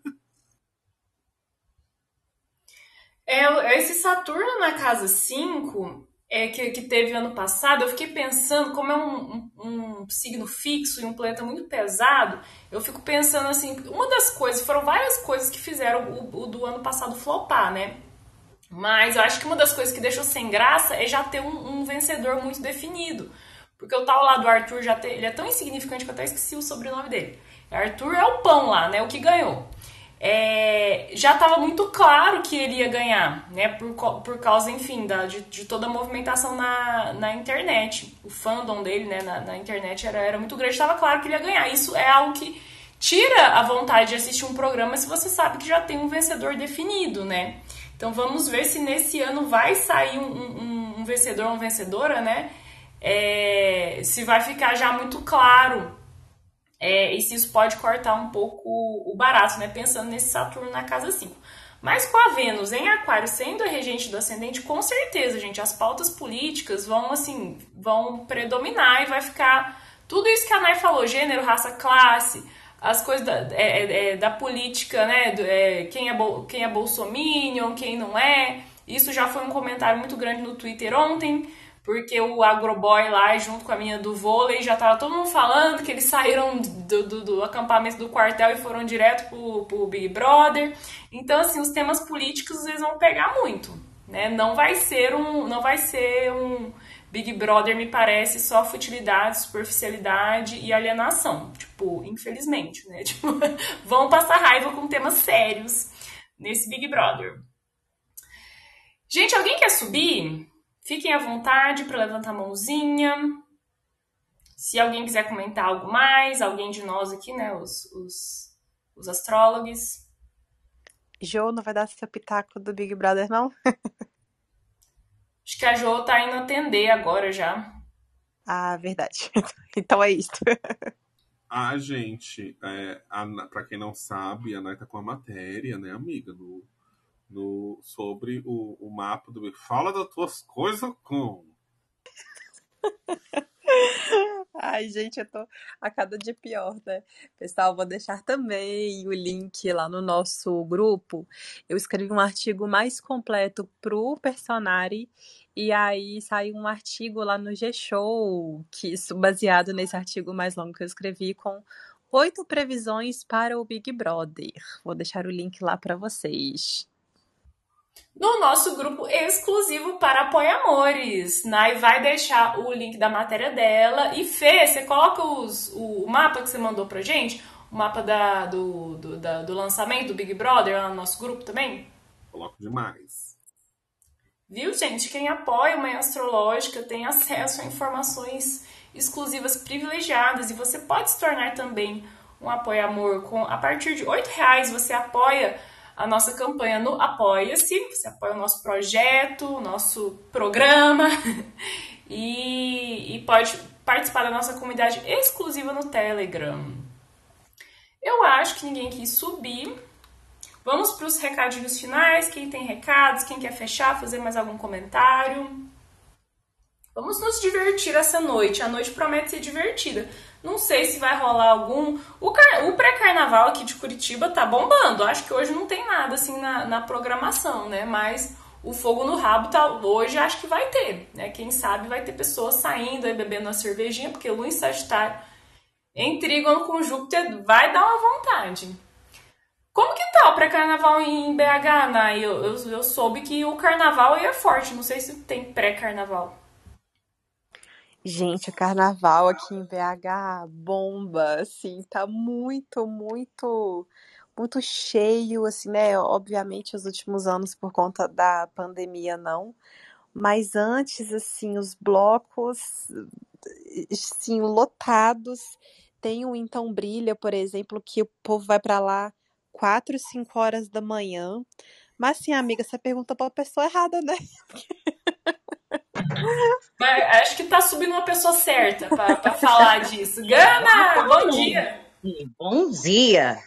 É, esse Saturno na casa 5 é, que, que teve ano passado, eu fiquei pensando, como é um, um, um, signo fixo e um planeta muito pesado, eu fico pensando assim, uma das coisas, foram várias coisas que fizeram o, o do ano passado flopar, né? Mas eu acho que uma das coisas que deixou sem graça é já ter um, um vencedor muito definido. Porque o tal lá do Arthur já tem, ele é tão insignificante que eu até esqueci o sobrenome dele. Arthur é o pão lá, né? O que ganhou. É, já estava muito claro que ele ia ganhar, né? Por, por causa, enfim, da, de, de toda a movimentação na, na internet. O fandom dele, né, na, na internet era, era muito grande, estava claro que ele ia ganhar. Isso é algo que tira a vontade de assistir um programa se você sabe que já tem um vencedor definido, né? Então vamos ver se nesse ano vai sair um, um, um vencedor uma vencedora, né? É, se vai ficar já muito claro é, e se isso pode cortar um pouco o barato, né? Pensando nesse Saturno na casa 5. Mas com a Vênus em Aquário sendo a regente do ascendente, com certeza, gente, as pautas políticas vão assim, vão predominar e vai ficar tudo isso que a Nai falou, gênero, raça, classe, as coisas da, é, é, é da política, né? É, quem, é, quem é bolsominion, quem não é. Isso já foi um comentário muito grande no Twitter ontem porque o Agroboy lá, junto com a minha do vôlei, já tava todo mundo falando que eles saíram do, do, do acampamento do quartel e foram direto pro, pro Big Brother. Então, assim, os temas políticos eles vão pegar muito, né? Não vai ser um, não vai ser um Big Brother, me parece, só futilidade, superficialidade e alienação. Tipo, infelizmente, né? Tipo, vão passar raiva com temas sérios nesse Big Brother. Gente, alguém quer subir? Fiquem à vontade para levantar a mãozinha. Se alguém quiser comentar algo mais, alguém de nós aqui, né, os, os, os astrólogos. Jo, não vai dar seu pitaco do Big Brother, não? Acho que a Jo tá indo atender agora já. Ah, verdade. então é isso. Ah, gente, é, para quem não sabe, a Nay tá com a matéria, né, amiga, no, no, sobre o, o mapa do. Fala das tuas coisas com. Ai, gente, eu tô a cada dia pior, né? Pessoal, vou deixar também o link lá no nosso grupo. Eu escrevi um artigo mais completo pro Personari e aí saiu um artigo lá no G-Show, que baseado nesse artigo mais longo que eu escrevi com oito previsões para o Big Brother. Vou deixar o link lá para vocês no nosso grupo exclusivo para apoiamores. Nai vai deixar o link da matéria dela. E Fê, você coloca os, o, o mapa que você mandou pra gente? O mapa da, do, do, da, do lançamento do Big Brother lá no nosso grupo também? Coloco demais. Viu, gente? Quem apoia a Manhã Astrológica tem acesso a informações exclusivas privilegiadas e você pode se tornar também um apoia-amor. Com, a partir de R$ reais você apoia a nossa campanha no Apoia-se, você apoia o nosso projeto, o nosso programa e, e pode participar da nossa comunidade exclusiva no Telegram. Eu acho que ninguém quis subir. Vamos para os recadinhos finais. Quem tem recados, quem quer fechar, fazer mais algum comentário? Vamos nos divertir essa noite. A noite promete ser divertida. Não sei se vai rolar algum. O, car... o pré-carnaval aqui de Curitiba tá bombando. Acho que hoje não tem nada assim na, na programação, né? Mas o fogo no rabo tá hoje acho que vai ter, né? Quem sabe vai ter pessoas saindo e bebendo uma cervejinha, porque Lua em Sagitário em Trígono com Júpiter vai dar uma vontade. Como que tá o pré-carnaval em BH, Nai? Eu, eu, eu soube que o carnaval aí é forte, não sei se tem pré-carnaval. Gente, o carnaval aqui em BH bomba, assim, tá muito, muito, muito cheio, assim, né? Obviamente, os últimos anos por conta da pandemia não, mas antes, assim, os blocos, assim, lotados. Tem o Então Brilha, por exemplo, que o povo vai para lá quatro, cinco horas da manhã. Mas, assim, amiga, você pergunta pra pessoa errada, né? Mas acho que tá subindo uma pessoa certa para falar disso. Gana, bom dia. Bom dia.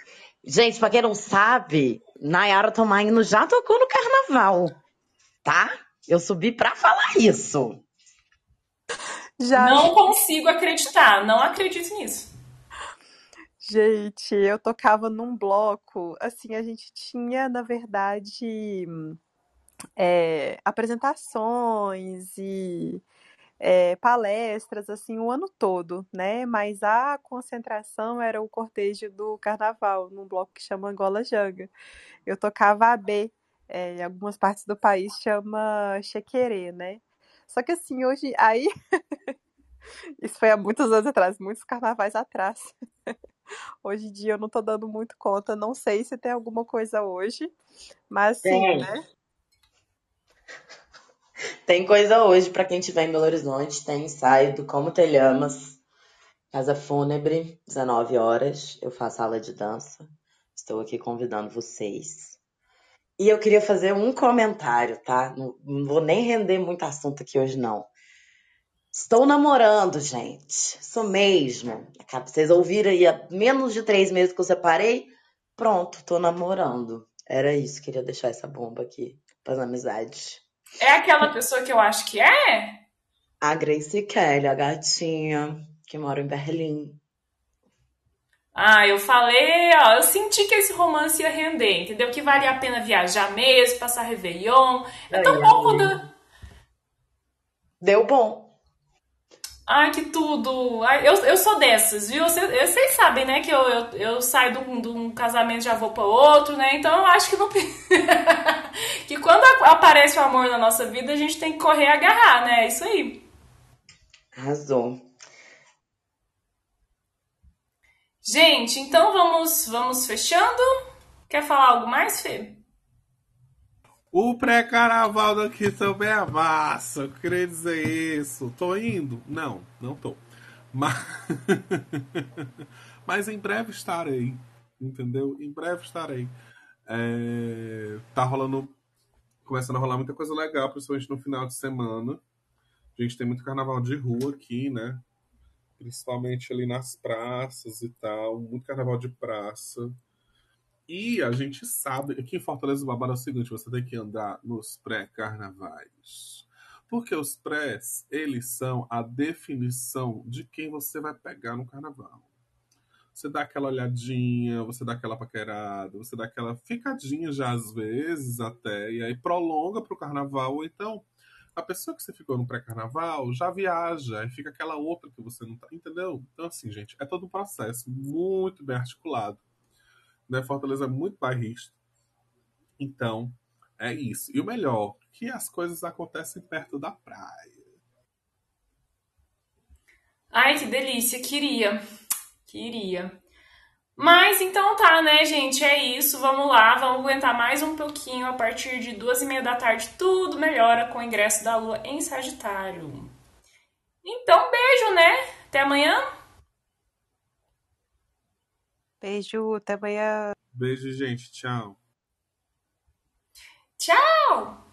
Gente, para quem não sabe, Nayara Tomaino já tocou no carnaval, tá? Eu subi para falar isso. Já. Não consigo acreditar, não acredito nisso. Gente, eu tocava num bloco, assim, a gente tinha, na verdade, é, apresentações e é, palestras assim o ano todo, né? Mas a concentração era o cortejo do carnaval, num bloco que chama Angola Janga. Eu tocava AB, é, em algumas partes do país chama chequerê, né? Só que assim, hoje, aí, isso foi há muitos anos atrás, muitos carnavais atrás. Hoje em dia eu não tô dando muito conta, não sei se tem alguma coisa hoje, mas sim, né? Tem coisa hoje pra quem estiver em Belo Horizonte, tem ensaio do Como Te Llamas, Casa Fúnebre, 19 horas. Eu faço aula de dança. Estou aqui convidando vocês. E eu queria fazer um comentário, tá? Não, não vou nem render muito assunto aqui hoje, não. Estou namorando, gente. Isso mesmo. Vocês ouviram aí há menos de três meses que eu separei? Pronto, tô namorando. Era isso, queria deixar essa bomba aqui para as amizades. É aquela pessoa que eu acho que é? A Grace Kelly, a gatinha que mora em Berlim. Ah, eu falei, ó, eu senti que esse romance ia render, entendeu? Que valia a pena viajar mesmo, passar Réveillon. É tão bom quando. Deu bom. Ai, que tudo! Ai, eu, eu sou dessas, viu? Vocês, vocês sabem, né? Que eu, eu, eu saio de um, de um casamento e já vou para outro, né? Então eu acho que não. que quando aparece o amor na nossa vida, a gente tem que correr e agarrar, né? É isso aí. Arrasou. Gente, então vamos, vamos fechando. Quer falar algo mais, Fê? O pré-carnaval daqui também é massa. Eu queria dizer isso. Tô indo? Não, não tô. Mas, Mas em breve estarei. Entendeu? Em breve estarei. É, Tá rolando. Começando a rolar muita coisa legal, principalmente no final de semana. A gente tem muito carnaval de rua aqui, né? Principalmente ali nas praças e tal. Muito carnaval de praça. E a gente sabe, aqui em Fortaleza o babado é o seguinte, você tem que andar nos pré-carnavais. Porque os prés, eles são a definição de quem você vai pegar no carnaval. Você dá aquela olhadinha, você dá aquela paquerada, você dá aquela ficadinha já às vezes até, e aí prolonga pro carnaval, ou então a pessoa que você ficou no pré-carnaval já viaja, e fica aquela outra que você não tá, entendeu? Então assim, gente, é todo um processo muito bem articulado né? Fortaleza é muito bairrista. Então, é isso. E o melhor, que as coisas acontecem perto da praia. Ai, que delícia, queria. Queria. Mas então tá, né, gente? É isso. Vamos lá, vamos aguentar mais um pouquinho. A partir de duas e meia da tarde, tudo melhora com o ingresso da lua em Sagitário. Então, beijo, né? Até amanhã. Beijo, até amanhã. Beijo, gente. Tchau. Tchau!